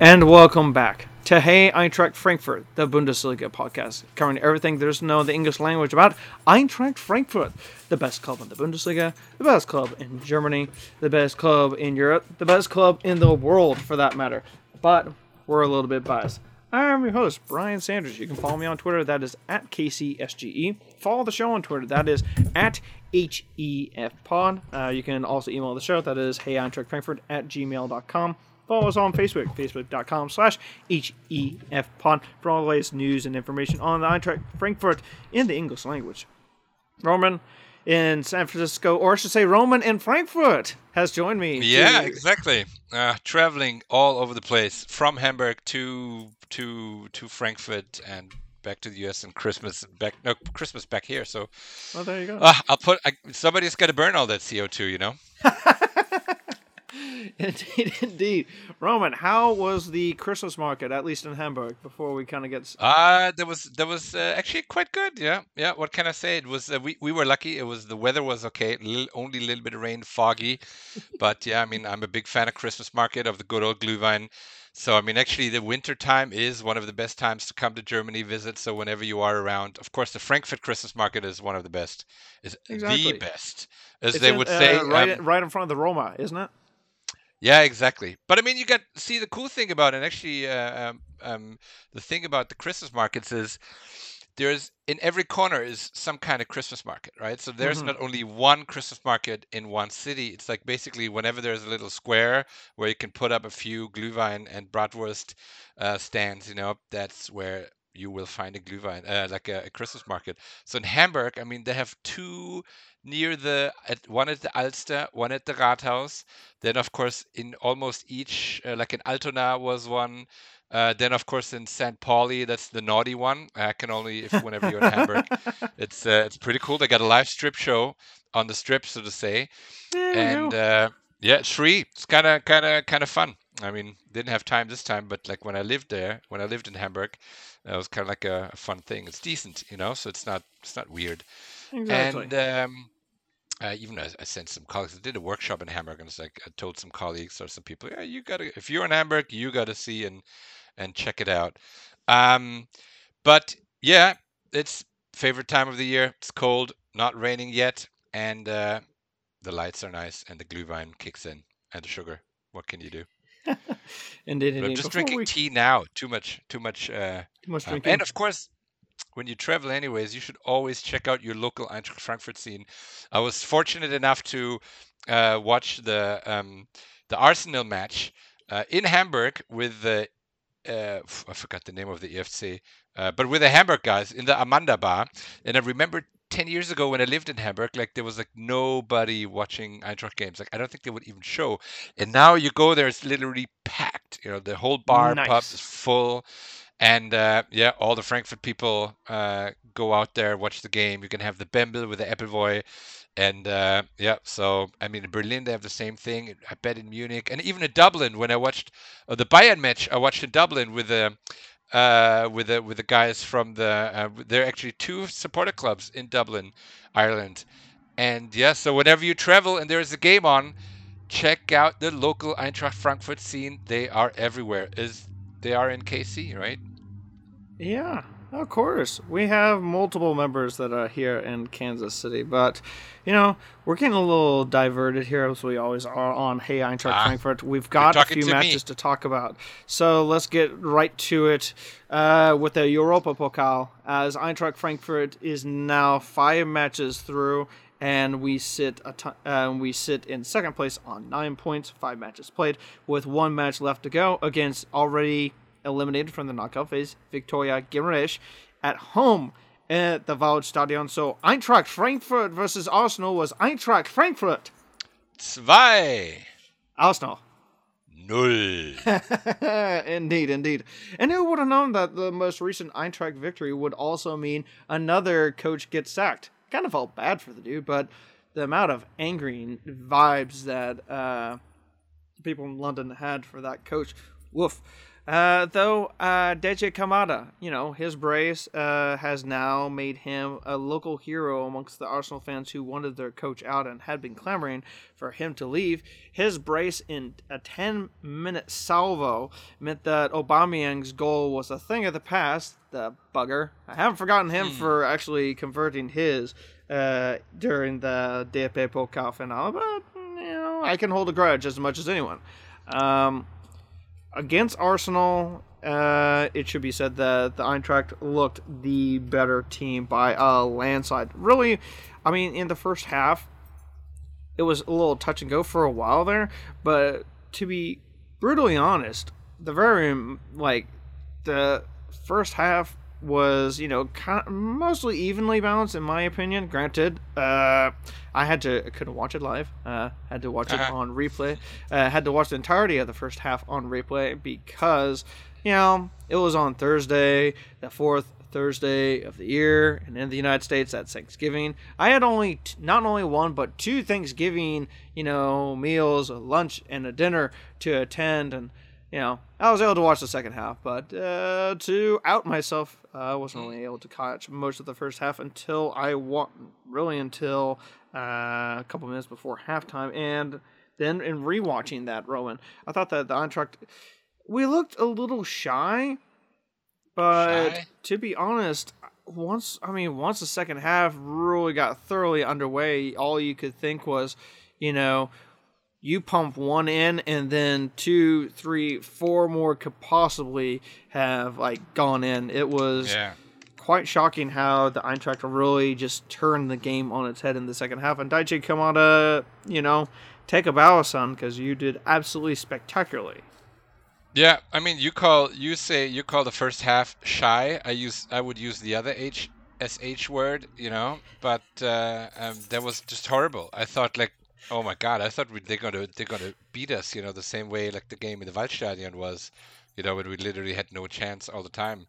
And welcome back to Hey Eintracht Frankfurt, the Bundesliga podcast, covering everything there's in the English language about Eintracht Frankfurt, the best club in the Bundesliga, the best club in Germany, the best club in Europe, the best club in the world for that matter. But we're a little bit biased. I'm your host, Brian Sanders. You can follow me on Twitter, that is at KCSGE. Follow the show on Twitter, that is at HEFPod. Uh, you can also email the show, that is Hey Eintracht Frankfurt at gmail.com. Follow us on Facebook, facebook.com slash HEFPod for all the latest news and information on the Eintracht Frankfurt in the English language. Roman in San Francisco, or I should say Roman in Frankfurt, has joined me. Yeah, to- exactly. Uh, traveling all over the place from Hamburg to to to Frankfurt and back to the US and Christmas back no Christmas back here. So Well, there you go. uh, I'll put I, somebody's got to burn all that CO2, you know. indeed, indeed. Roman, how was the Christmas market, at least in Hamburg, before we kind of get. Uh that was that was uh, actually quite good. Yeah, yeah. What can I say? It was uh, we we were lucky. It was the weather was okay. Only a little bit of rain, foggy, but yeah. I mean, I'm a big fan of Christmas market of the good old Glühwein. So I mean, actually, the winter time is one of the best times to come to Germany visit. So whenever you are around, of course, the Frankfurt Christmas market is one of the best. Is Exactly. the best, as It's they in- would uh, say. right, um, right in front of the Römer, isn't it? Yeah, exactly. But I mean, you got see the cool thing about it. Actually, uh, um, um, the thing about the Christmas markets is there's in every corner is some kind of Christmas market, right? So there's Mhm. not only one Christmas market in one city. It's like basically whenever there's a little square where you can put up a few Glühwein and Bratwurst uh, stands, you know, that's where you will find a Glühwein, uh, like a, a Christmas market. So in Hamburg, I mean, they have two near the at one at the Alster, one at the Rathaus. Then of course in almost each, uh, like in Altona was one. Uh, then of course in St. Pauli, that's the naughty one. I can only if whenever you're in Hamburg, it's uh, it's pretty cool. They got a live strip show on the strip, so to say, you and uh, yeah, it's free. It's kind of kind of kind of fun. I mean, didn't have time this time, but like when I lived there, when I lived in Hamburg, it was kind of like a, a fun thing. It's decent, you know, so it's not it's not weird. exactly. And um, uh, even I, I sent some colleagues. I did a workshop in Hamburg, and it's like I told some colleagues or some people, yeah, you gotta if you're in Hamburg, you gotta see and and check it out. Um, but yeah, it's favorite time of the year. It's cold, not raining yet, and uh, the lights are nice, and the Glühwein kicks in, and the sugar. What can you do? But indeed. I'm just drinking we- tea now. Too much, too much. Uh, Too much um, drinking. and of course, when you travel, anyways, you should always check out your local Eintracht Frankfurt scene. I was fortunate enough to uh, watch the um, the Arsenal match uh, in Hamburg with the uh, I forgot the name of the EFC, uh, but with the Hamburg guys in the Amanda Bar. And I remember 10 years ago when I lived in Hamburg, like there was like nobody watching Eintracht games. Like I don't think they would even show. And now you go there, it's literally packed. You know, the whole bar pub is full. And uh, yeah, all the Frankfurt people uh, go out there, watch the game. You can have the Bembel with the Äppelwoi. And uh, yeah, so I mean, in Berlin they have the same thing. I bet in Munich and even in Dublin when I watched uh, the Bayern match, I watched in Dublin with the uh, with the with the guys from the. Uh, there are actually two supporter clubs in Dublin, Ireland, and yeah. So whenever you travel and there is a game on, check out the local Eintracht Frankfurt scene. They are everywhere. Is they are in KC, right? Yeah, of course. We have multiple members that are here in Kansas City, but you know we're getting a little diverted here, as we always are on Hey Eintracht Ah, Frankfurt. We've got a few to me. matches to talk about, so let's get right to it uh, with the Europa Pokal. As Eintracht Frankfurt is now five matches through. And we sit a t- uh, we sit in second place on nine points, five matches played, with one match left to go against already eliminated from the knockout phase, Victoria Guimaraes at home at the Waldstadion. So Eintracht Frankfurt versus Arsenal was Eintracht Frankfurt. Zwei. Arsenal. Null. indeed, indeed. And who would have known that the most recent Eintracht victory would also mean another coach gets sacked? Kind of felt bad for the dude, but the amount of angry vibes that uh, people in London had for that coach, woof. Uh, though uh, Daichi Kamada, you know, his brace uh, has now made him a local hero amongst the Arsenal fans who wanted their coach out and had been clamoring for him to leave. His brace in a 10-minute salvo meant that Aubameyang's goal was a thing of the past. The bugger. I haven't forgotten him for actually converting his uh, during the DFB Pokal finale, but you know, I can hold a grudge as much as anyone. Um, against Arsenal, uh, it should be said that the Eintracht looked the better team by a landslide. Really, I mean, in the first half, it was a little touch and go for a while there, but to be brutally honest, the very like the first half was you know kind of mostly evenly balanced in my opinion. Granted, uh, I had to I couldn't watch it live. Uh, had to watch it Uh-huh. on replay. Uh, had to watch the entirety of the first half on replay because you know it was on Thursday, the fourth Thursday of the year, and in the United States that's Thanksgiving. I had only t- not only one but two Thanksgiving you know meals, a lunch and a dinner to attend and you know, I was able to watch the second half, but uh, to out myself, uh, I wasn't really able to catch most of the first half until I wa- really until uh, a couple minutes before halftime, and then in rewatching that, Roman, I thought that the Eintracht we looked a little shy, but Shy? to be honest, once I mean once the second half really got thoroughly underway, all you could think was, you know, you pump one in and then two, three, four more could possibly have like gone in. It was Yeah. quite shocking how the Eintracht really just turned the game on its head in the second half. And Daichi Kamada, you know, take a bow, son, because you did absolutely spectacularly. Yeah, I mean, you call you say you call the first half shy. I use I would use the other H S H word, you know, but uh, um, that was just horrible. I thought like, oh my god, I thought we, they're gonna they're gonna beat us, you know, the same way like the game in the Waldstadion was, you know, when we literally had no chance all the time.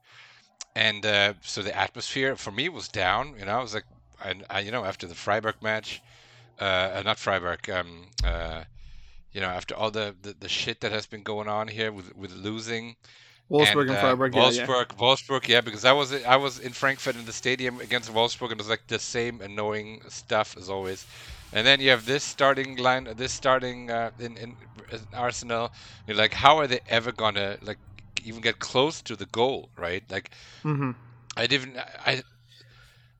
And uh, so the atmosphere for me was down. You know, I was like, I, I you know, after the Freiburg match, uh, uh, not Freiburg, um, uh, you know, after all the, the, the shit that has been going on here with with losing. Wolfsburg and, uh, Freiburg, yeah, yeah. Wolfsburg, Wolfsburg, yeah, because I was I was in Frankfurt in the stadium against Wolfsburg, and it was like the same annoying stuff as always. And then you have this starting line, this starting uh, in, in Arsenal. You're like, how are they ever gonna like even get close to the goal, right? Like, hmm I didn't. I.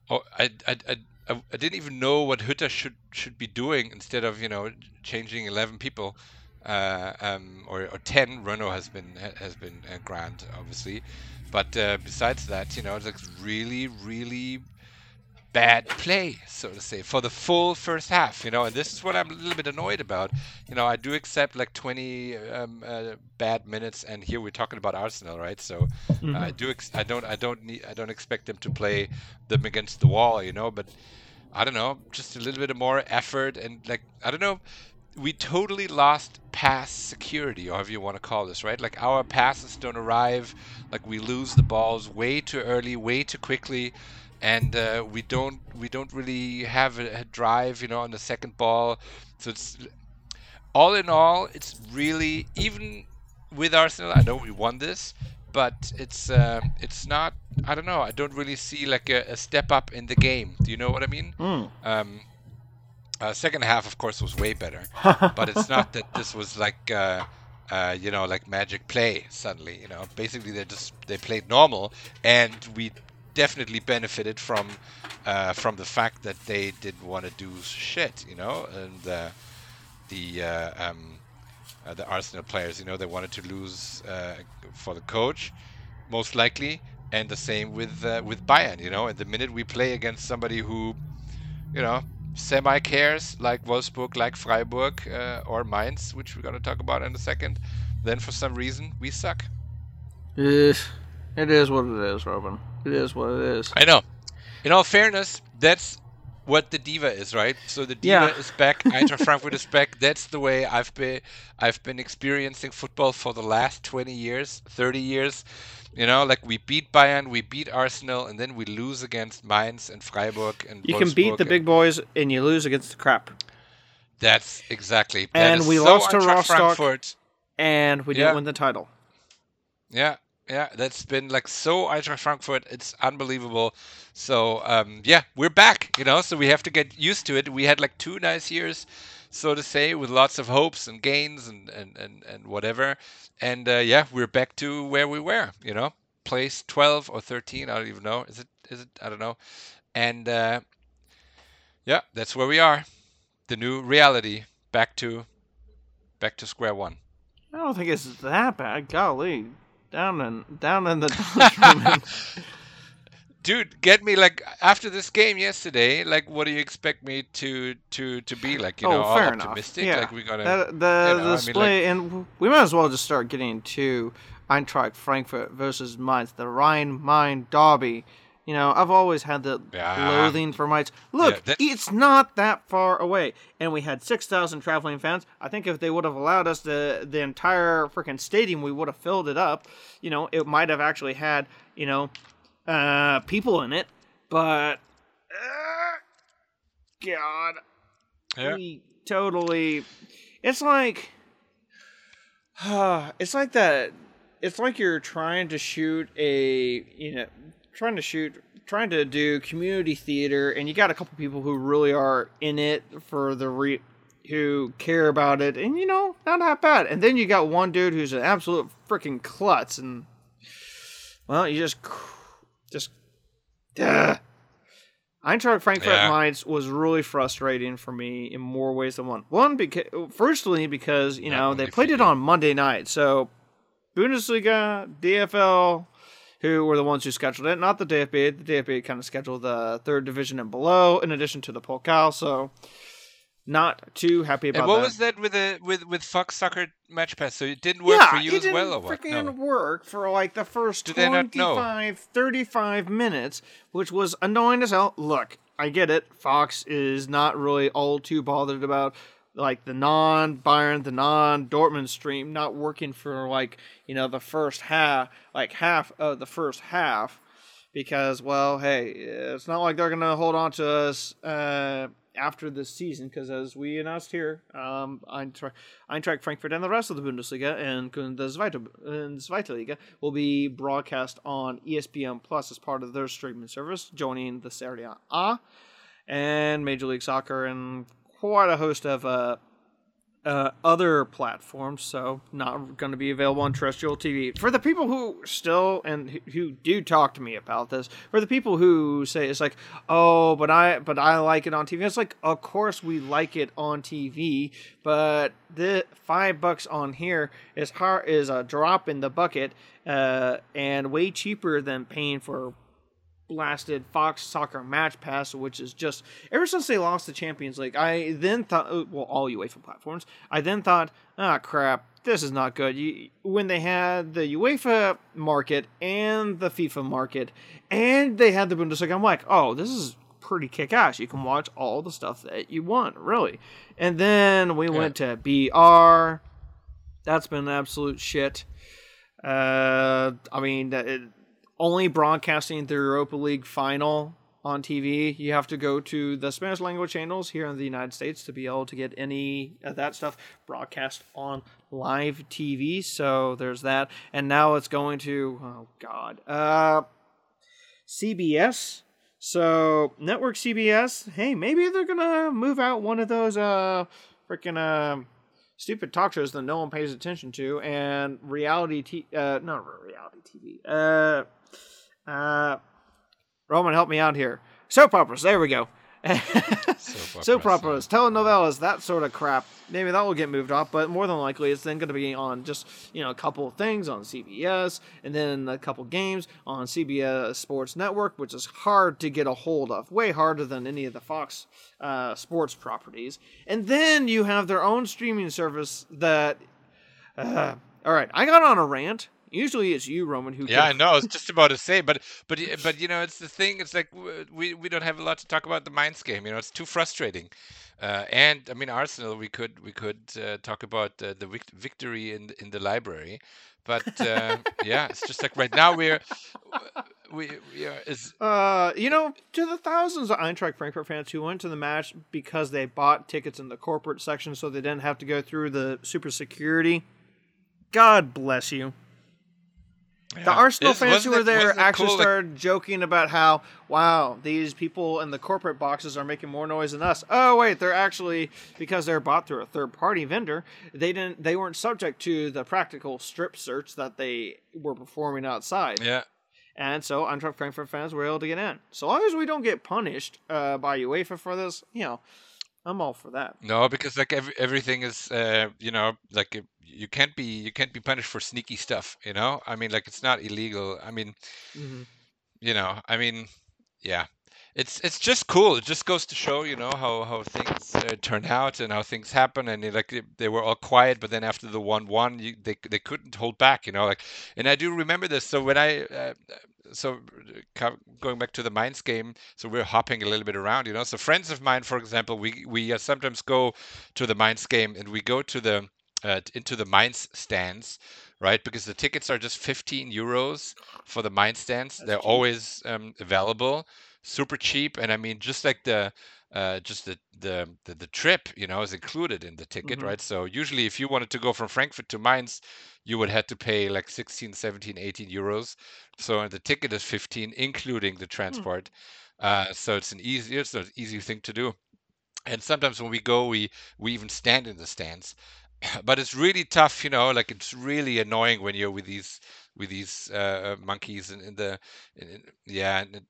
Oh, I, I, I, I I didn't even know what Hütter should should be doing instead of you know changing eleven people, uh, um, or, or ten. Rønnow has been has been uh, grand, obviously, but uh, besides that, you know, it's like really really bad play, so to say, for the full first half. You know, and this is what I'm a little bit annoyed about. You know, I do accept like 20 um, uh, bad minutes, and here we're talking about Arsenal, right? So Mm-hmm. I do. Ex- I don't. I don't need. I don't expect them to play them against the wall, you know. But I don't know. Just a little bit more effort and like I don't know. We totally lost pass security, or however you want to call this, right? Like our passes don't arrive. Like we lose the balls way too early, way too quickly, and uh, we don't. We don't really have a, a drive, you know, on the second ball. So it's all in all, it's really even with Arsenal. I know we won this, but it's uh, it's not. I don't know. I don't really see like a, a step up in the game. Do you know what I mean? Mm. Um, uh, second half, of course, was way better, but it's not that this was like. Uh, uh, you know, like magic play suddenly. You know, basically they just they played normal, and we definitely benefited from uh, from the fact that they didn't want to do shit. You know, and uh, the uh, um, uh, the Arsenal players. You know, they wanted to lose uh, for the coach, most likely, and the same with uh, with Bayern. You know, at the minute we play against somebody who, you know, semi cares like Wolfsburg, like Freiburg or Mainz, which we're gonna talk about in a second, then for some reason we suck. Eh, It is what it is, Robin. It is what it is. I know. In all fairness, that's what the diva is, right? So the diva Yeah. is back. Eintracht Frankfurt is back. That's the way I've been. I've been experiencing football for the last 20 years, 30 years. You know, like we beat Bayern, we beat Arsenal, and then we lose against Mainz and Freiburg and You can beat the and- big boys and you lose against the crap. That's exactly. that And is we so lost to Rostock. Frankfurt. And we didn't win the title. Yeah, yeah, that's been like so Eintracht Frankfurt. It's unbelievable. So um, yeah, we're back. You know, so we have to get used to it. We had like two nice years, so to say, with lots of hopes and gains and and and, and whatever. And uh, yeah, we're back to where we were. You know, place twelve or thirteen. I don't even know. Is it? Is it? I don't know. And uh, yeah, that's where we are. The new reality. Back to back to square one. I don't think it's that bad. Golly, down in down in the dude get me like after this game yesterday like what do you expect me to to to be like you oh, know all fair optimistic. Yeah. like we gotta the, the, you know, the I mean, like- and we might as well just start getting to Eintracht Frankfurt versus Mainz, the Rhine Main derby. You know, I've always had the loathing for Mainz. Look, Yeah, that- it's not that far away, and we had six thousand traveling fans. I think if they would have allowed us the the entire freaking stadium, we would have filled it up. You know, it might have actually had you know uh, people in it, but uh, God, yeah we totally it's like it's like that it's like you're trying to shoot a you know trying to shoot trying to do community theater and you got a couple people who really are in it for the re who care about it and you know not that bad and then you got one dude who's an absolute freaking klutz and well you just just Duh. Eintracht Frankfurt Yeah. Mainz was really frustrating for me in more ways than one. One, because firstly because you know they played it on Monday night, so Bundesliga, DFL, who were the ones who scheduled it, not the DFB. The DFB kind of scheduled the third division and below, in addition to the Pokal. So not too happy about and what that. was that with the with with Fox Soccer Match Pass? So it didn't work yeah, for you as well, or what? freaking No. work for like the first Did they not know? 25, 35 minutes, which was annoying as hell. Look, I get it. Fox is not really all too bothered about like the non Bayern, the non Dortmund stream not working for like you know the first half, like half of the first half, because well, hey, it's not like they're gonna hold on to us. Uh, after this season, because as we announced here, um, Eintracht, Eintracht Frankfurt and the rest of the Bundesliga and the Zweite, Zweite Liga will be broadcast on ESPN Plus as part of their streaming service, joining the Serie A and Major League Soccer and quite a host of uh, uh, other platforms. So not going to be available on terrestrial TV. For the people who still and who- do talk to me about this, for the people who say it's like, oh, but I but I like it on TV. It's like, of course we like it on TV, but the five bucks on here is hard is a drop in the bucket, uh, and way cheaper than paying for blasted Fox Soccer Match Pass, which is just ever since they lost the Champions League. I then thought, oh, well, all UEFA platforms. I then thought, ah, crap, this is not good. You, when they had the UEFA market and the FIFA market, and they had the Bundesliga, I'm like, oh, this is pretty kick ass. You can watch all the stuff that you want, really. And then we went to BR. That's been absolute shit. Uh, I mean, it, only broadcasting the Europa League final on TV. You have to go to the Spanish language channels here in the United States to be able to get any of that stuff broadcast on live TV. So there's that. And now it's going to, oh God, uh, CBS. So network CBS, hey, maybe they're gonna move out one of those uh freaking uh, stupid talk shows that no one pays attention to, and reality t uh not reality TV. Uh, uh, Roman, help me out here. Soap operas. There we go. Soap Soap operas, telenovelas, that sort of crap. Maybe that will get moved off, but more than likely, it's then going to be on just you know a couple of things on CBS, and then a couple games on CBS Sports Network, which is hard to get a hold of, way harder than any of the Fox uh, sports properties. And then you have their own streaming service that. Uh, all right, I got on a rant. Usually it's you, Roman, who Yeah, I know. I was just about to say, but but but you know, it's the thing. It's like we we don't have a lot to talk about the Mainz game. You know, it's too frustrating. Uh, and I mean, Arsenal. We could we could uh, talk about uh, the vic- victory in the- in the library, but uh, yeah, it's just like right now we're we we are is Uh, you know, to the thousands of Eintracht Frankfurt fans who went to the match because they bought tickets in the corporate section so they didn't have to go through the super security. God bless you. The Yeah. Arsenal Is- fans who wasn't were there actually cool, like- started joking about how, wow, these people in the corporate boxes are making more noise than us. Oh wait, they're actually because they're bought through a third party vendor. They didn't. They weren't subject to the practical strip search that they were performing outside. yeah. And so Eintracht Frankfurt fans were able to get in. So long as we don't get punished uh, by UEFA for this, you know, I'm all for that. No, because like every, everything is, uh, you know, like you can't be you can't be punished for sneaky stuff. You know, I mean, like it's not illegal. I mean, hmm you know, I mean, yeah, it's it's just cool. It just goes to show, you know, how how things uh, turn out and how things happen. And like they, they were all quiet, but then after the one one, they they couldn't hold back, you know. Like, and I do remember this. So when I uh, so uh, going back to the Mainz game, so we're hopping a little bit around, you know. So friends of mine, for example, we we uh, sometimes go to the Mainz game and we go to the uh, into the Mainz stands, right? Because the tickets are just 15 euros for the Mainz stands. That's They're cheap. always um, available, super cheap, and I mean, just like the uh, just the, the the the trip, you know, is included in the ticket, Mhm. right? So usually, if you wanted to go from Frankfurt to Mainz, you would have to pay like 16, 17, 18 euros. So the ticket is 15, including the transport. Uh, so it's an easy, it's an easy thing to do. And sometimes when we go, we we even stand in the stands. But it's really tough, you know. Like it's really annoying when you're with these with these uh, monkeys in, in the in, in- yeah. And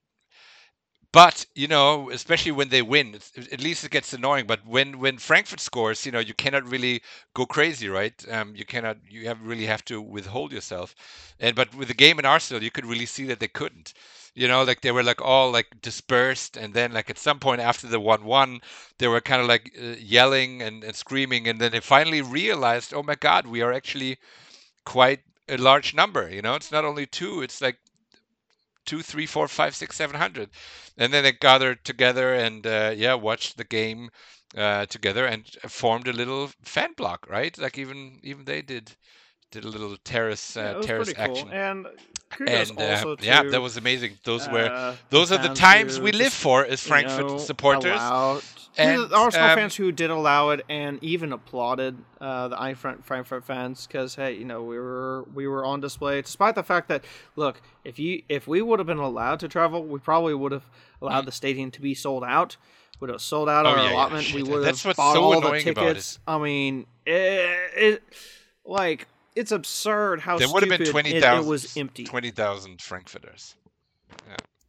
but you know, especially when they win, at least it gets annoying. But when when Frankfurt scores, you know, you cannot really go crazy, right? Um, you cannot. You have really have to withhold yourself. And but with the game in Arsenal, you could really see that they couldn't. You know, like they were like all like dispersed, and then like at some point after the one-one, they were kind of like uh, yelling and, and screaming, and then they finally realized, oh my God, we are actually quite a large number. You know, it's not only two; it's like two, three, four, five, six, seven hundred, and then they gathered together and uh, yeah, watched the game uh, together and formed a little fan block, right? Like even even they did did a little terrace uh, was terrace pretty cool. action, And and uh, yeah, that was amazing. Those were uh, those are the times we live for as you Frankfurt know, supporters. And, the Arsenal um, fans who did allow it and even applauded uh, the Eintracht Frankfurt fans because hey, you know we were we were on display despite the fact that look if you if we would have been allowed to travel, we probably would have allowed the stadium to be sold out. Would have sold out Mm. Oh, our yeah, yeah, allotment. we would have bought so all the it. tickets. I mean, it, it like it's absurd how there would have been stupid twenty it, thousand. it was empty. Twenty thousand Frankfurters.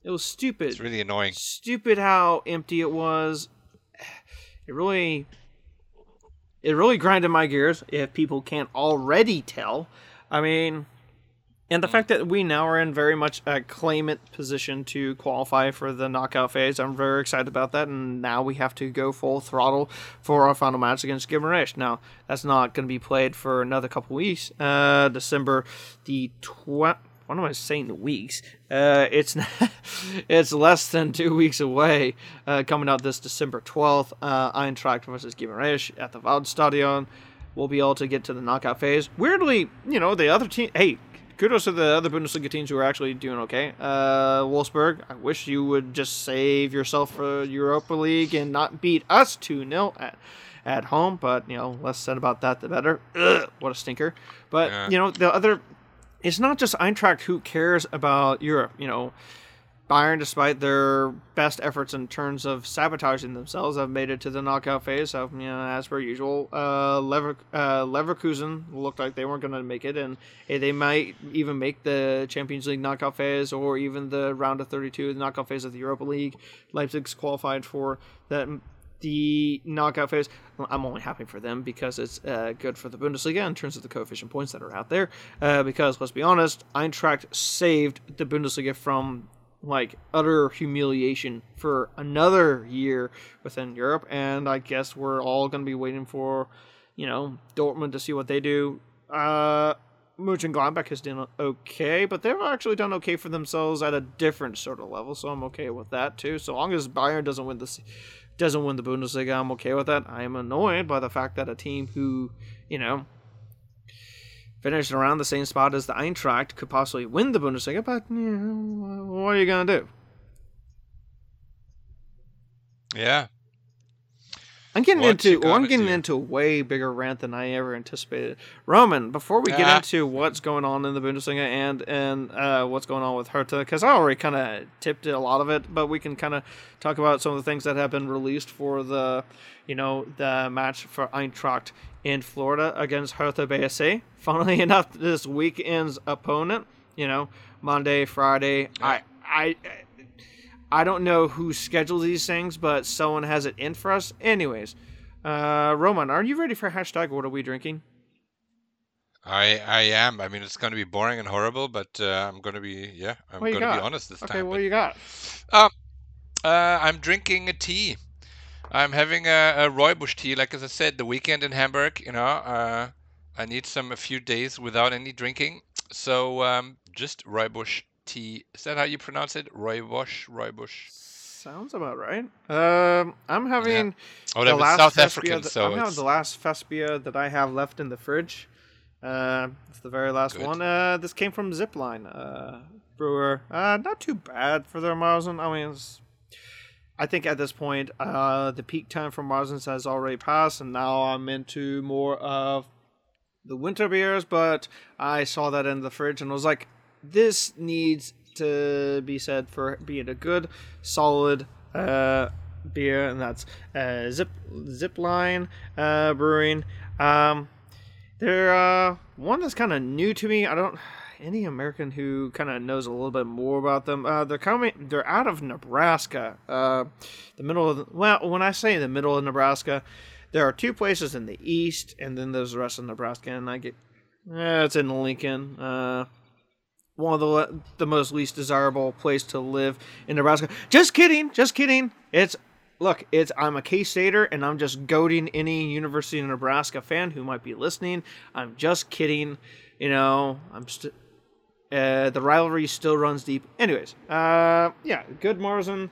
It was stupid. It's really annoying. stupid how empty it was. It really, it really grinded my gears. If people can't already tell, I mean, and the fact that we now are in very much a claimant position to qualify for the knockout phase, I'm very excited about that. And now we have to go full throttle for our final match against Gibberish. Now that's not going to be played for another couple weeks. Uh, December the tw- what am I saying? Weeks. Uh, it's it's less than two weeks away. Uh, coming out this December twelfth. Uh, Eintracht versus Gibberish at the Waldstadion. We'll be able to get to the knockout phase. Weirdly, you know, the other team. Hey, kudos to the other Bundesliga teams who are actually doing okay. Uh, Wolfsburg, I wish you would just save yourself for Europa League and not beat us 2 0 at, at home. But, you know, less said about that, the better. Ugh, what a stinker. But, Yeah. you know, the other. It's not just Eintracht who cares about Europe. You know, Bayern, despite their best efforts in terms of sabotaging themselves, have made it to the knockout phase. So, you know, as per usual, uh, Lever- uh, Leverkusen looked like they weren't going to make it, and eh, they might even make the Champions League knockout phase or even the round of 32, the knockout phase of the Europa League. Leipzig's qualified for that. The knockout phase. I'm only happy for them because it's uh, good for the Bundesliga in terms of the coefficient points that are out there. Uh, because let's be honest, Eintracht saved the Bundesliga from like utter humiliation for another year within Europe, and I guess we're all going to be waiting for, you know, Dortmund to see what they do. Uh, Mönchengladbach has done okay, but they've actually done okay for themselves at a different sort of level, so I'm okay with that too. So long as Bayern doesn't win the doesn't win the Bundesliga, I'm okay with that. I am annoyed by the fact that a team who, you know, finished around the same spot as the Eintracht could possibly win the Bundesliga, but you know, what are you gonna do? Yeah. I'm getting What into well, I'm getting do? into a way bigger rant than I ever anticipated. Roman, before we get Ah. into what's going on in the Bundesliga and and uh, what's going on with Hertha, because I already kind of tipped a lot of it, but we can kind of talk about some of the things that have been released for the, you know, the match for Eintracht in Florida against Hertha BSC. Funnily enough, this weekend's opponent, you know, Monday, Friday. I I I don't know who scheduled these things, but someone has it in for us. Anyways, uh, Roman, are you ready for hashtag What are we drinking? I I am. I mean, it's going to be boring and horrible, but uh, I'm going to be yeah. I'm going to be honest this Okay, time. what but- do you got? Uh, I'm drinking a tea. I'm having a, a Rooibos tea, like as I said, the weekend in Hamburg. You know, uh, I need some a few days without any drinking, so um, just Rooibos Is that how you pronounce it? Rooibos, Rooibos. Sounds about right. Um, I'm having Oh, the last South Festbier African, that- so I'm having it's the last Festbier that I have left in the fridge. Uh, it's the very last Good. one. Uh, this came from Zipline uh, brewer. Uh, not too bad for their Marzen. I mean, I think at this point, uh, the peak time for Marzens has already passed, and now I'm into more of the winter beers. But I saw that in the fridge and was like, this needs to be said for being a good, solid uh, beer, and that's uh, Zip Zipline uh, Brewing. Um, they're uh, one that's kind of new to me. I don't any American who kind of knows a little bit more about them. Uh, they're coming. They're out of Nebraska. Uh, the middle of the, well, when I say the middle of Nebraska, there are two places in the east, and then there's the rest of Nebraska. And I get, eh, it's in Lincoln. Uh, one of the the most least desirable place to live in Nebraska. Just kidding, just kidding. It's look, it's I'm a K Stater and I'm just goading any University of Nebraska fan who might be listening. I'm just kidding. You know, I'm st- uh, the rivalry still runs deep. Anyways, uh, yeah, good Marzen.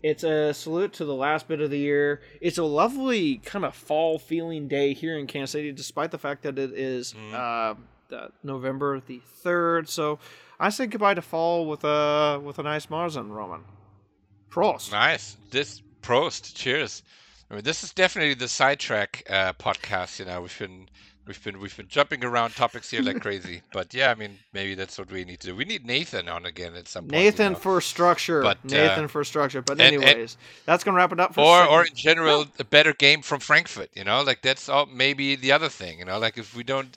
It's a salute to the last bit of the year. It's a lovely kind of fall feeling day here in Kansas City, despite the fact that it is, uh, the November the third. So I say goodbye to fall with a with a nice Marzen, Roman. Prost. nice. This Prost. Cheers. I mean, this is definitely the sidetrack uh, podcast. You know, we've been we've been we've been jumping around topics here like crazy. But yeah, I mean, maybe that's what we need to do. We need Nathan on again at some point. you Nathan know. for structure. But, uh, Nathan for structure. But and- and- anyways, that's gonna wrap it up for or or in general a better game from Frankfurt. You know, like that's all maybe the other thing. You know, like if we don't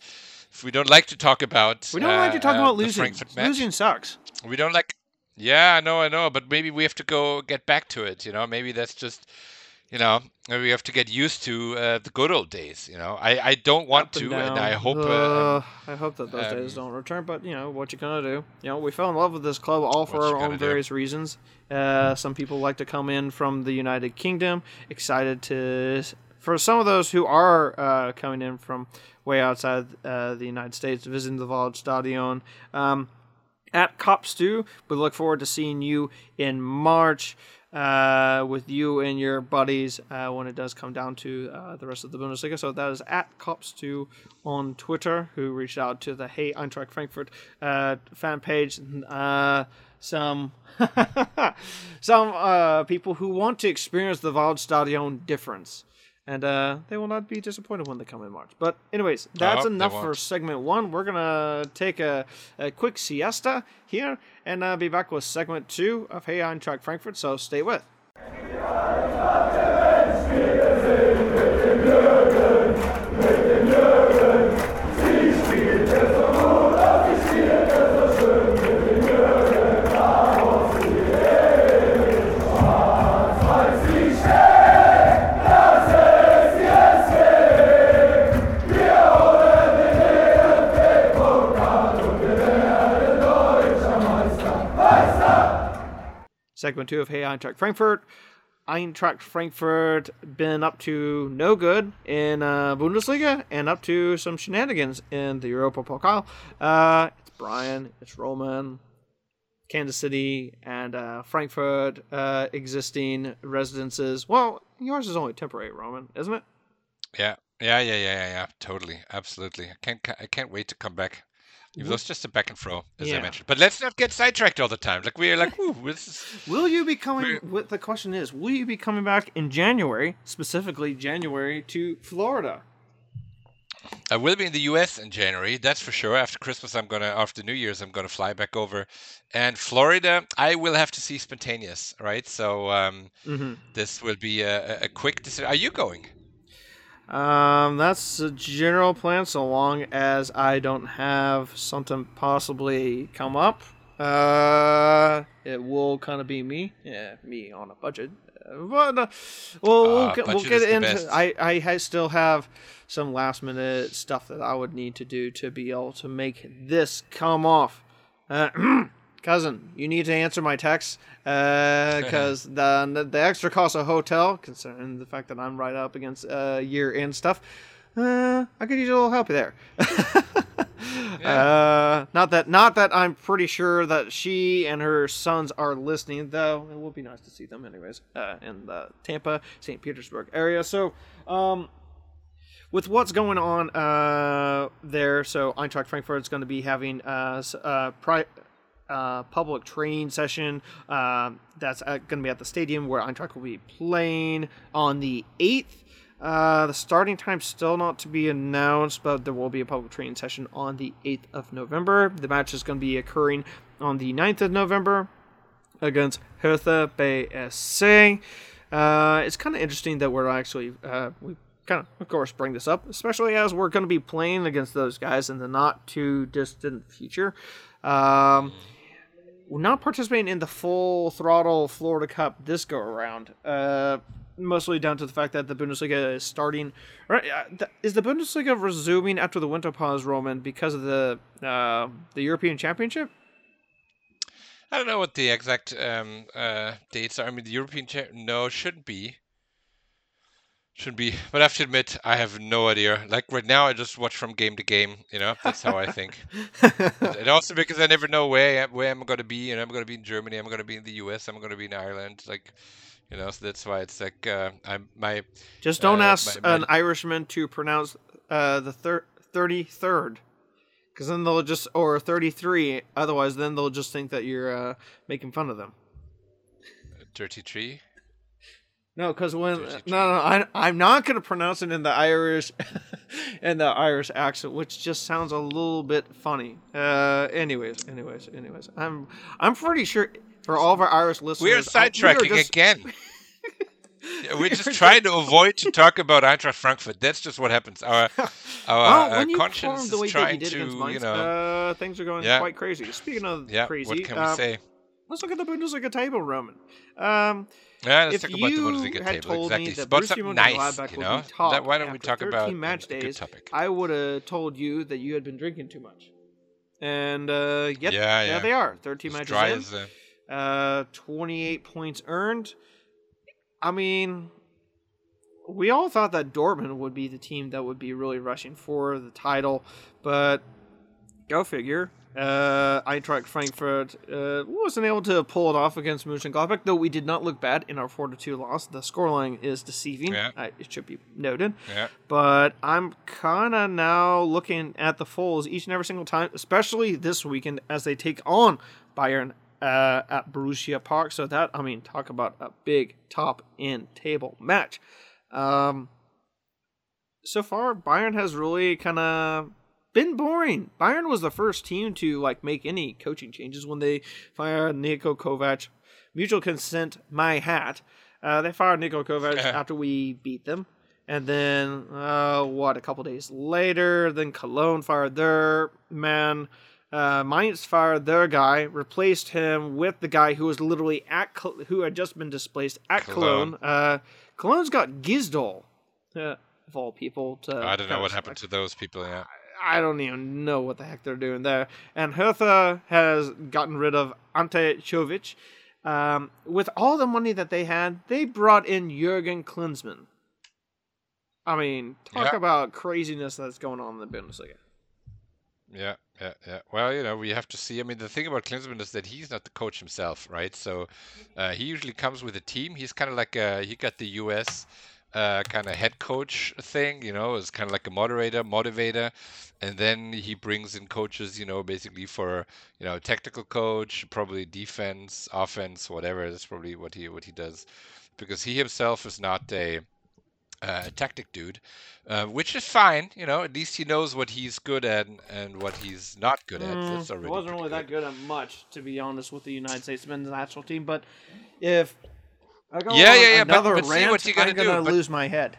if we don't like to talk about we don't like to uh, talk uh, about losing. Frankfurt Losing sucks. we don't like. Yeah, I know, I know, but maybe we have to go get back to it. You know, maybe that's just. You know, maybe we have to get used to uh, the good old days. You know, I, I don't want Up and to, and I hope. Uh, Uh, I hope that those days um, don't return. But you know what you gonna do? You know, we fell in love with this club all for our own gonna do? various reasons. Uh, some people like to come in from the United Kingdom, excited to. For some of those who are uh, coming in from way outside uh, the United States, visiting the Waldstadion. Um, at Cop Stew. We look forward to seeing you in March uh, with you and your buddies uh, when it does come down to uh, the rest of the Bundesliga. So that is at Cop Stew on Twitter, who reached out to the Hey Eintracht Frankfurt uh, fan page. Some some uh, people who want to experience the Waldstadion difference. And uh, they will not be disappointed when they come in March. But anyways, that's Oh, enough for segment one. We're gonna take a, a quick siesta here and uh, be back with segment two of Hey Eintracht Frankfurt. So stay with. Segment two of Hey Eintracht Frankfurt. Eintracht Frankfurt been up to no good in uh, Bundesliga and up to some shenanigans in the Europa Pokal. Uh, it's Brian, it's Roman, Kansas City, and uh, Frankfurt uh, existing residences. Well, yours is only temporary, Roman, isn't it? yeah, yeah, yeah, yeah, yeah, yeah, totally, absolutely. I can't, I can't wait to come back. It was just a back and throw, as Yeah. I mentioned. But let's not get sidetracked all the time. Like we're like, ooh, this is Will you be coming? What the question is? Will you be coming back in January, specifically January to Florida? I will be in the US in January, that's for sure. After Christmas, I'm gonna, after New Year's, I'm gonna fly back over. And Florida, I will have to see spontaneous, right? So um, Mm-hmm. this will be a, a- a quick decision. Are you going? Um, that's the general plan, so long as I don't have something possibly come up. Uh, it will kind of be me, yeah, me on a budget. Uh, But uh, well, we'll Ah, get, we'll get into. best. I I still have some last minute stuff that I would need to do to be able to make this come off. Uh, cousin, you need to answer my text because the the extra cost of hotel, considering the fact that I'm right up against uh, year end stuff, uh, I could use a little help there. Uh, not that not that I'm pretty sure that she and her sons are listening, though. It would be nice to see them, anyways, uh, in the Tampa, St. Petersburg area. So, um, with what's going on uh, there, so Eintracht Frankfurt is going to be having uh, uh, pri- uh, public training session um that's going to be at the stadium where Eintracht will be playing on the 8th. Uh, the starting time's still not to be announced, but there will be a public training session on the 8th of November. The match is going to be occurring on the 9th of November against Hertha BSC. Uh, it's kind of interesting that we're actually uh, we kind of, of course, bring this up, especially as we're going to be playing against those guys in the not too distant future. Um, not participating in the full throttle Florida Cup this go around. Uh, mostly down to the fact that the Bundesliga is starting. Right, uh, is the Bundesliga resuming after the winter pause, Roman, because of the uh, the European Championship? I don't know what the exact um, uh, dates are. I mean, the European cha- no shouldn't be. Shouldn't be, but I have to admit, I have no idea. Like right now, I just watch from game to game. You know, that's how I think. and also because I never know where where I'm going to be. You know, I'm going to be in Germany. I'm going to be in the US. I'm going to be in Ireland. Like, you know, so that's why it's like uh, I'm my Just don't Uh, ask my- my- an Irishman to pronounce uh, the thir- 33rd. Because then they'll just, or 33, otherwise, then they'll just think that you're uh, making fun of them. dirty tree. No, because when no, 33. no, I, I'm not gonna pronounce it in the Irish, in the Irish accent, which just sounds a little bit funny. Uh, anyways, anyways, anyways, I'm I'm pretty sure for all of our Irish listeners, We are sidetracking just- again. We're just trying to avoid to talk about Eintracht Frankfurt. That's just what happens. Our our Well, uh, conscience perform the way is trying to, you know, uh, things are going Yeah. quite crazy. Speaking of yeah. crazy, What can we uh, say? let's look at the Bundesliga table, Roman. Um, Yeah, let's if talk about the Bundesliga had table. told me that About Borussia something nice, you know. top That- why don't we talk 13 about match a days? I would have told you that you had been drinking too much. And uh, yet, Yeah, yeah. they are. 13 As matches dry in. as uh, Uh, 28 points earned. I mean, we all thought that Dortmund would be the team that would be really rushing for the title, but go figure. Uh, Eintracht Frankfurt uh, wasn't able to pull it off against Mönchengladbach, though we did not look bad in our 4 2 loss. The scoreline is deceiving, Yeah. uh, it should be noted. yeah. But I'm kind of now looking at the Foals each and every single time, especially this weekend as they take on Bayern uh, at Borussia Park. So that, I mean, talk about a big top end table match. Um, so far, Bayern has really kind of been boring. Bayern was the first team to like make any coaching changes when they fired Niko Kovac. Mutual consent, my hat. Uh, they fired Niko Kovac after we beat them. And then, uh, what, a couple days later, then Cologne fired their man. Uh, Mainz fired their guy, replaced him with the guy who was literally at Col- who had just been displaced at Cologne. Cologne. Uh, Cologne's got Gisdol, uh, of all people. To I don't know what happened to those people. Yeah. I don't even know what the heck they're doing there. And Hertha has gotten rid of Ante Covic. Um, with all the money that they had, they brought in Jurgen Klinsmann. I mean, talk Yeah. about craziness that's going on in the Bundesliga. Yeah, yeah, yeah. Well, you know, we have to see. I mean, the thing about Klinsmann is that he's not the coach himself, right? So uh, he usually comes with a team. He's kind of like uh, he got the U.S. uh, kind of head coach thing, you know, is kind of like a moderator, motivator, and then he brings in coaches, you know, basically for you know technical coach, probably defense, offense, whatever. That's probably what he what he does, because he himself is not a uh, tactic dude, uh, which is fine. You know, at least he knows what he's good at and what he's not good at. Mm, That's already wasn't really pretty that good at much, to be honest, with the United States men's national team. But if Yeah, yeah, yeah, but- but see what you gotta I'm gonna do, but- lose my head.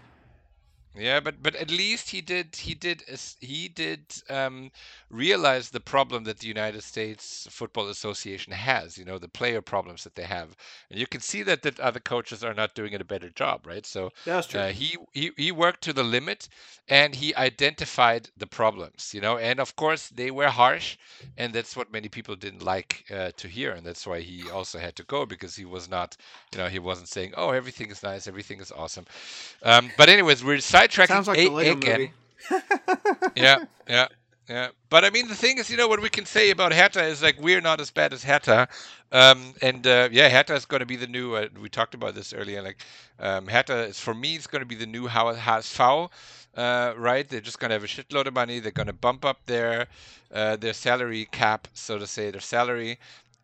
Yeah, but but at least he did he did he did um, realize the problem that the United States Football Association has. You know the player problems that they have, and you can see that that other coaches are not doing it a better job, right? So That's true. uh, he, he he worked to the limit, and he identified the problems. You know, and of course they were harsh, and that's what many people didn't like uh, to hear, and that's why he also had to go because he was not, you know, he wasn't saying, "Oh, everything is nice, everything is awesome." Um, but anyways, we're sidetracking Sounds like a- the Lego again. movie. yeah, yeah, yeah. But I mean, the thing is, you know, what we can say about Hertha is like we're not as bad as Hertha, um, and uh, yeah, Hertha is going to be the new. Uh, we talked about this earlier. Like um, Hertha is for me, it's going to be the new HSV. Uh, right, they're just going to have a shitload of money. They're going to bump up their uh, their salary cap, so to say, their salary,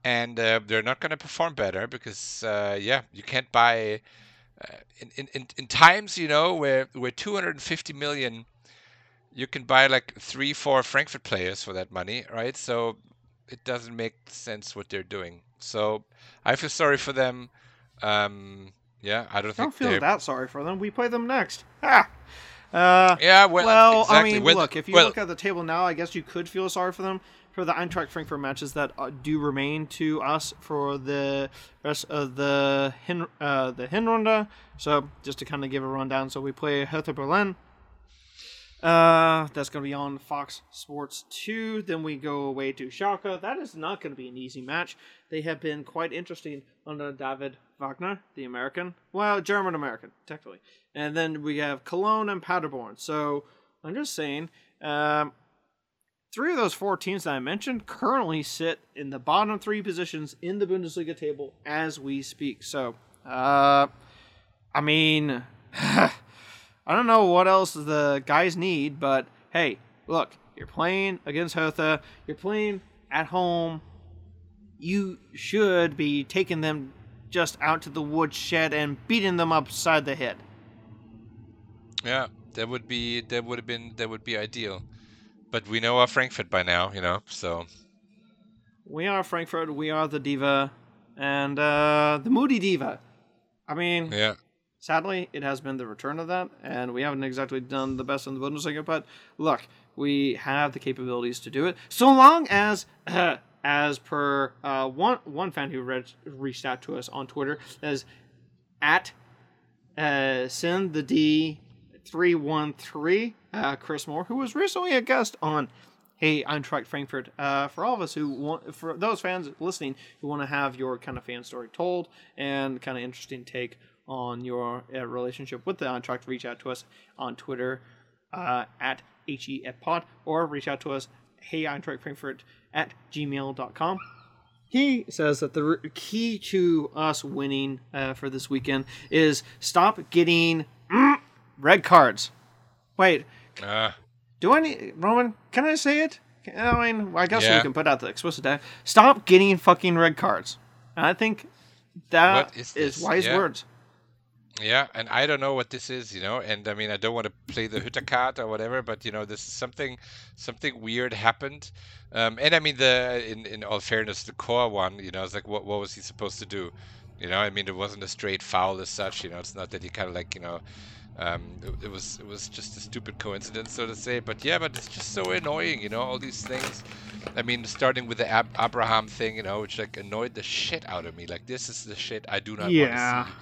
and uh, they're not going to perform better because uh, yeah, you can't buy. Uh, in, in, in, times, you know, where, where 250 million you can buy like three, four Frankfurt players for that money, right? So it doesn't make sense what they're doing. So I feel sorry for them. Um, yeah, I don't I don't feel they're. that sorry for them. We play them next. Ha! Uh, Yeah, well, well, exactly. I mean, look, if you well, look at the table now, I guess you could feel sorry for them for the Eintracht Frankfurt matches that uh, do remain to us for the rest of the Hin uh, the Hinrunde. So just to kind of give a rundown, so we play Hertha Berlin. Uh, that's going to be on Fox Sports 2. Then we go away to Schalke. That is not going to be an easy match. They have been quite interesting under David Wagner, the American. Well, German American, technically. And then we have Cologne and Paderborn. So I'm just saying, um, three of those four teams that I mentioned currently sit in the bottom three positions in the Bundesliga table as we speak. So, uh, I mean, I don't know what else the guys need, but hey, look, you're playing against Hertha, you're playing at home. You should be taking them just out to the woodshed and beating them upside the head. yeah, that would be that would have been that would be ideal. But we know our Frankfurt by now, you know. So We are Frankfurt, we are the diva, and uh, the moody diva. I mean, yeah, Sadly, it has been the return of that, and we haven't exactly done the best in the Bundesliga. But look, we have the capabilities to do it, so long as, as per uh, one one fan who read, reached out to us on Twitter as at uh, send the D three one three uh, Chris Moore, who was recently a guest on Hey Eintracht Frankfurt. Uh, for all of us who want, for those fans listening who want to have your kind of fan story told and kind of interesting take on your uh, relationship with the Eintracht, reach out to us on Twitter uh, at HEFPod or reach out to us, Hey Eintracht Frankfurt at gmail.com. He says that the key to us winning uh, for this weekend is stop getting red cards. Wait, uh, do I need Roman? Can I say it? I mean, I guess we can put out the explicit tag. Stop getting fucking red cards. And I think that is is wise Yeah. words. Yeah, and I don't know what this is, you know, and I mean I don't want to play the Hütter card or whatever, but you know this is something something weird happened, um, and I mean the in in all fairness the Kohr one, you know, it's like what what was he supposed to do, you know? I mean it wasn't a straight foul as such, you know. It's not that he kind of like you know, um, it, it was it was just a stupid coincidence, so to say. But yeah, but it's just so annoying, you know, all these things. I mean, starting with the Ab- Abraham thing, you know, which like annoyed the shit out of me. Like this is the shit I do not Yeah. want to see.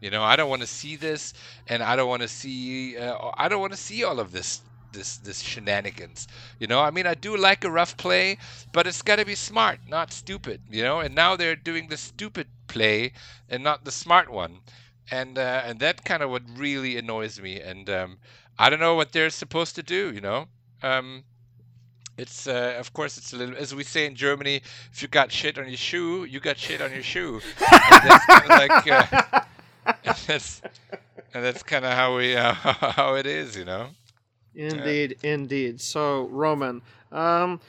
You know, I don't want to see this, and I don't want to see. Uh, I don't want to see all of this, this, this shenanigans. You know, I mean, I do like a rough play, but it's got to be smart, not stupid. You know, and now they're doing the stupid play and not the smart one, and uh, and that kind of what really annoys me. And um, I don't know what they're supposed to do. You know. Um, it's uh, of course it's a little as we say in Germany. If you got shit on your shoe, you got shit on your shoe. And that's kind of like uh, that's and that's kind of how we uh, how it is, you know. Indeed, indeed. So Roman, um,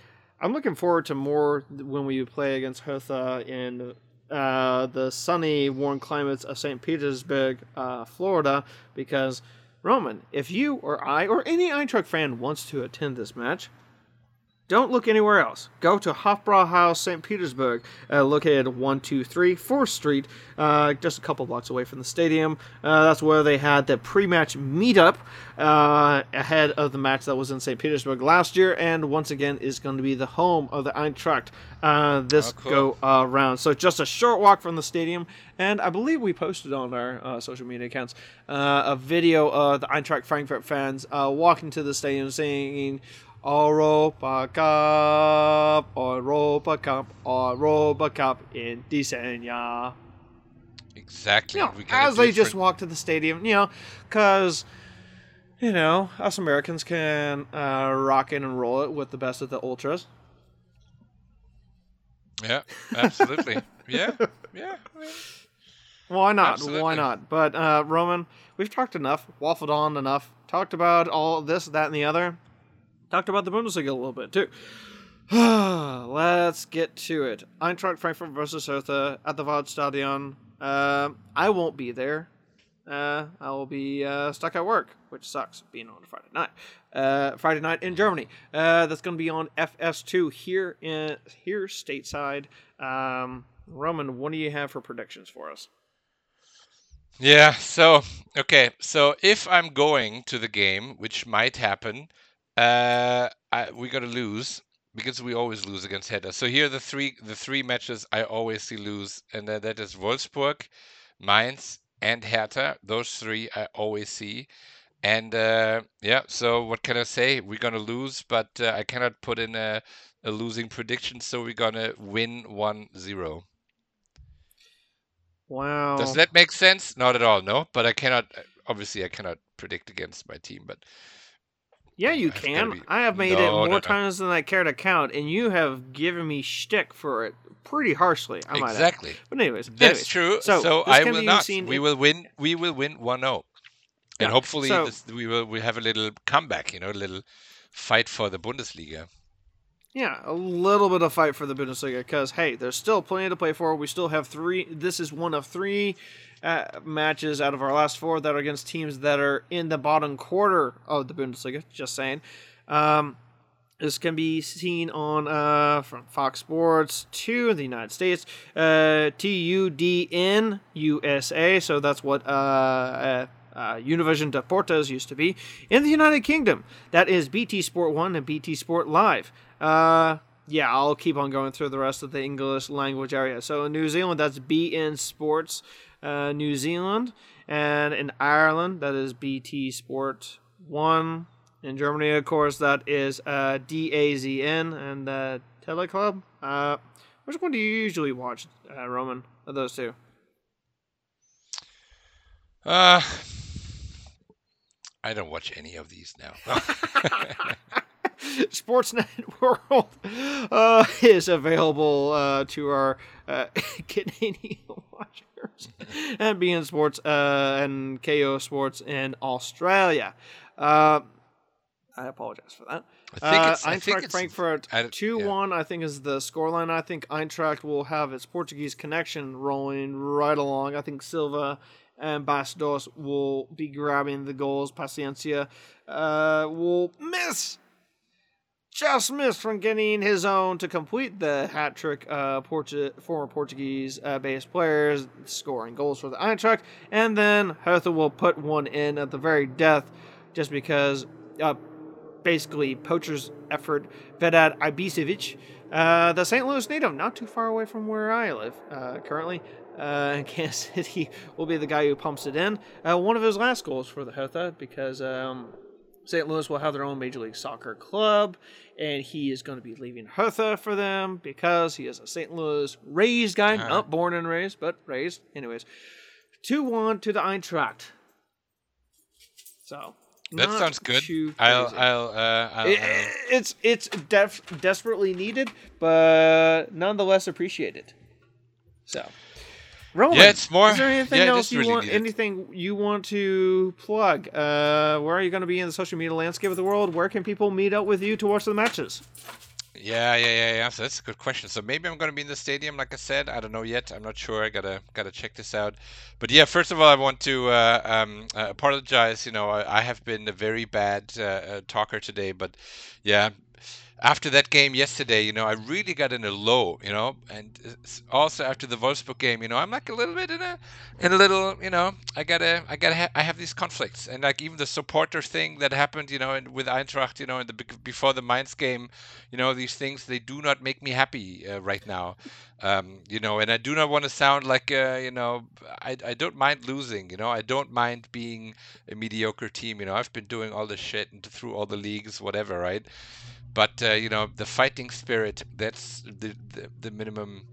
I'm looking forward to more when we play against Hertha in uh, the sunny, warm climates of St. Petersburg, uh, Florida, because Roman, if you or I or any Eintracht fan wants to attend this match, don't look anywhere else. Go to Hofbrauhaus, St. Petersburg, uh, located at 123 4th Street, uh, just a couple blocks away from the stadium. Uh, that's where they had the pre match meetup uh, ahead of the match that was in St. Petersburg last year, and once again is going to be the home of the Eintracht uh, this Oh, cool. go around. So just a short walk from the stadium, and I believe we posted on our uh, social media accounts uh, a video of the Eintracht Frankfurt fans uh, walking to the stadium singing. Europa Cup, Europa Cup, Europa Cup in decent, yeah. Exactly. You know, we as they just walk to the stadium, you know, because, you know, us Americans can uh, rock it and roll it with the best of the ultras. Yeah, absolutely. yeah, yeah. Why not? Why not? But uh, Roman, we've talked enough, waffled on enough, talked about all this, that, and the other. Talked about the Bundesliga a little bit too. Let's get to it. Eintracht Frankfurt versus Hertha at the Waldstadion. Uh, I won't be there. Uh, I will be uh, stuck at work, which sucks being on Friday night. Uh, Friday night in Germany. Uh, that's going to be on FS2 here in here stateside. Um, Roman, what do you have for predictions for us? Yeah, so okay, so if I'm going to the game, which might happen, uh, I, we're gonna lose because we always lose against Hertha. So here are the three the three matches I always see lose, and uh, that is Wolfsburg, Mainz, and Hertha. Those three I always see. And uh, yeah, so what can I say? We're gonna lose, but uh, I cannot put in a, a losing prediction, so we're gonna win 1-0. Wow. Does that make sense? Not at all, no. But I cannot. Obviously, I cannot predict against my team. But yeah, you can. be- I have made it more no, no. times than I care to count, and you have given me shtick for it pretty harshly. I might add. exactly, But anyways, that's anyways, true. So, So, I will not. seen We in- will win. We will win 1-0. Yeah, and hopefully so- this, we will. We have a little comeback. You know, a little fight for the Bundesliga. Yeah, a little bit of fight for the Bundesliga because hey, there's still plenty to play for. We still have three. This is one of three uh, matches out of our last four that are against teams that are in the bottom quarter of the Bundesliga. Just saying. Um, this can be seen on uh, from Fox Sports 2 the United States, uh, TUDN USA. So that's what uh, uh, uh, Univision Deportes used to be. In the United Kingdom, that is BT Sport 1 and BT Sport Live. Uh, yeah, I'll keep on going through the rest of the English language area. So in New Zealand, that's beIN Sports uh, New Zealand. And in Ireland, that is BT Sport 1. In Germany, of course, that is uh, DAZN and uh, Teleclub. Uh, which one do you usually watch, uh, Roman, of those two? Uh, I don't watch any of these now. Sportsnet World uh, is available uh, to our uh, Canadian watchers and beIN Sports uh, and Kayo Sports in Australia. Uh, I apologize for that. I think Uh, it's. I Eintracht it's Frankfurt 2 yeah. 1, I think, is the scoreline. I think Eintracht will have its Portuguese connection rolling right along. I think Silva and Bas Dost will be grabbing the goals. Paciencia uh, will miss. Just missed from getting his own to complete the hat trick. Uh, Portu- former Portuguese uh, based players scoring goals for the Eintracht, and then Hertha will put one in at the very death, just because uh, basically poacher's effort. Vedad Ibisevic, uh, the St. Louis native, not too far away from where I live uh, currently. Uh, in Kansas City will be the guy who pumps it in. Uh, one of his last goals for the Hertha because um, St. Louis will have their own Major League Soccer club, and he is going to be leaving Hertha for them because he is a St. Louis raised guy, Uh-huh. not born and raised, but raised. Anyways, 2 1 to the Eintracht. So. That sounds good. I'll. I'll. Uh, I'll, It- I'll it's it's def- desperately needed, but nonetheless appreciated. So Roman, Yeah, it's more- Is there anything yeah, else you really want? Anything you want to plug? Uh, where are you going to be in the social media landscape of the world? Where can people meet up with you to watch the matches? Yeah, yeah, yeah, yeah. So that's a good question. So maybe I'm gonna be in the stadium, like I said. I don't know yet. I'm not sure. I gotta gotta check this out. But yeah, first of all, I want to uh, um, uh, apologize. You know, I, I have been a very bad uh, uh, talker today, but yeah. After that game yesterday, you know, I really got in a low, you know, and also after the Wolfsburg game, you know, I'm like a little bit in a, in a little, you know, I gotta, I gotta, ha- I have these conflicts, and like even the supporter thing that happened, you know, and with Eintracht, you know, in the before the Mainz game, you know these things they do not make me happy uh, right now um, you know and i do not want to sound like uh, you know I, I don't mind losing you know i don't mind being a mediocre team you know i've been doing all this shit and through all the leagues whatever right but uh, you know the fighting spirit that's the, the the minimum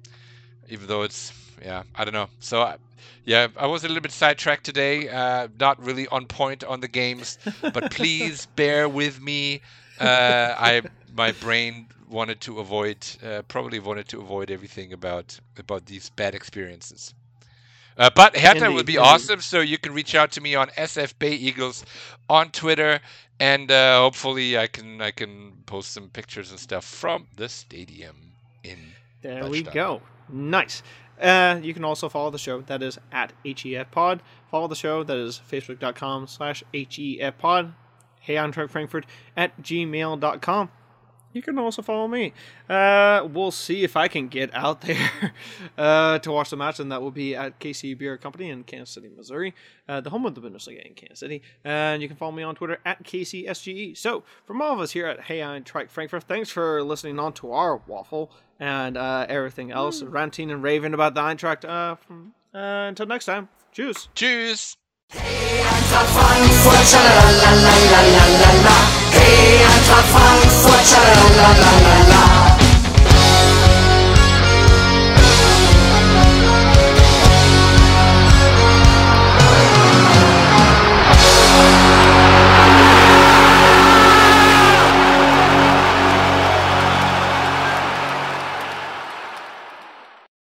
even though it's yeah i don't know. So I, yeah i was a little bit sidetracked today uh, not really on point on the games but please bear with me. Uh, i my brain wanted to avoid uh, probably wanted to avoid everything about about these bad experiences uh, but Hertha Indeed, would be indeed. awesome, so you can reach out to me on SF Bay Eagles on Twitter, and uh, hopefully I can I can post some pictures and stuff from the stadium in There we go. Nice. Uh, you can also follow the show. That is at HEF Pod. Follow the show. That is facebook.com slash HEF Pod. Hey, Eintracht Frankfurt at gmail.com. You can also follow me. Uh, we'll see if I can get out there uh, to watch the match, and that will be at KC Beer Company in Kansas City, Missouri, uh, the home of the Bundesliga in Kansas City. And you can follow me on Twitter at KCSGE. So, from all of us here at Hey Eintracht Frankfurt, thanks for listening on to our waffle and uh, everything else, ranting and raving about the Eintracht. Uh, from, uh, until next time, cheers. cheers. Tschüss. Eintracht Frankfurt, schalalalalalala. Hey, Eintracht Frankfurt, schalalalalalala.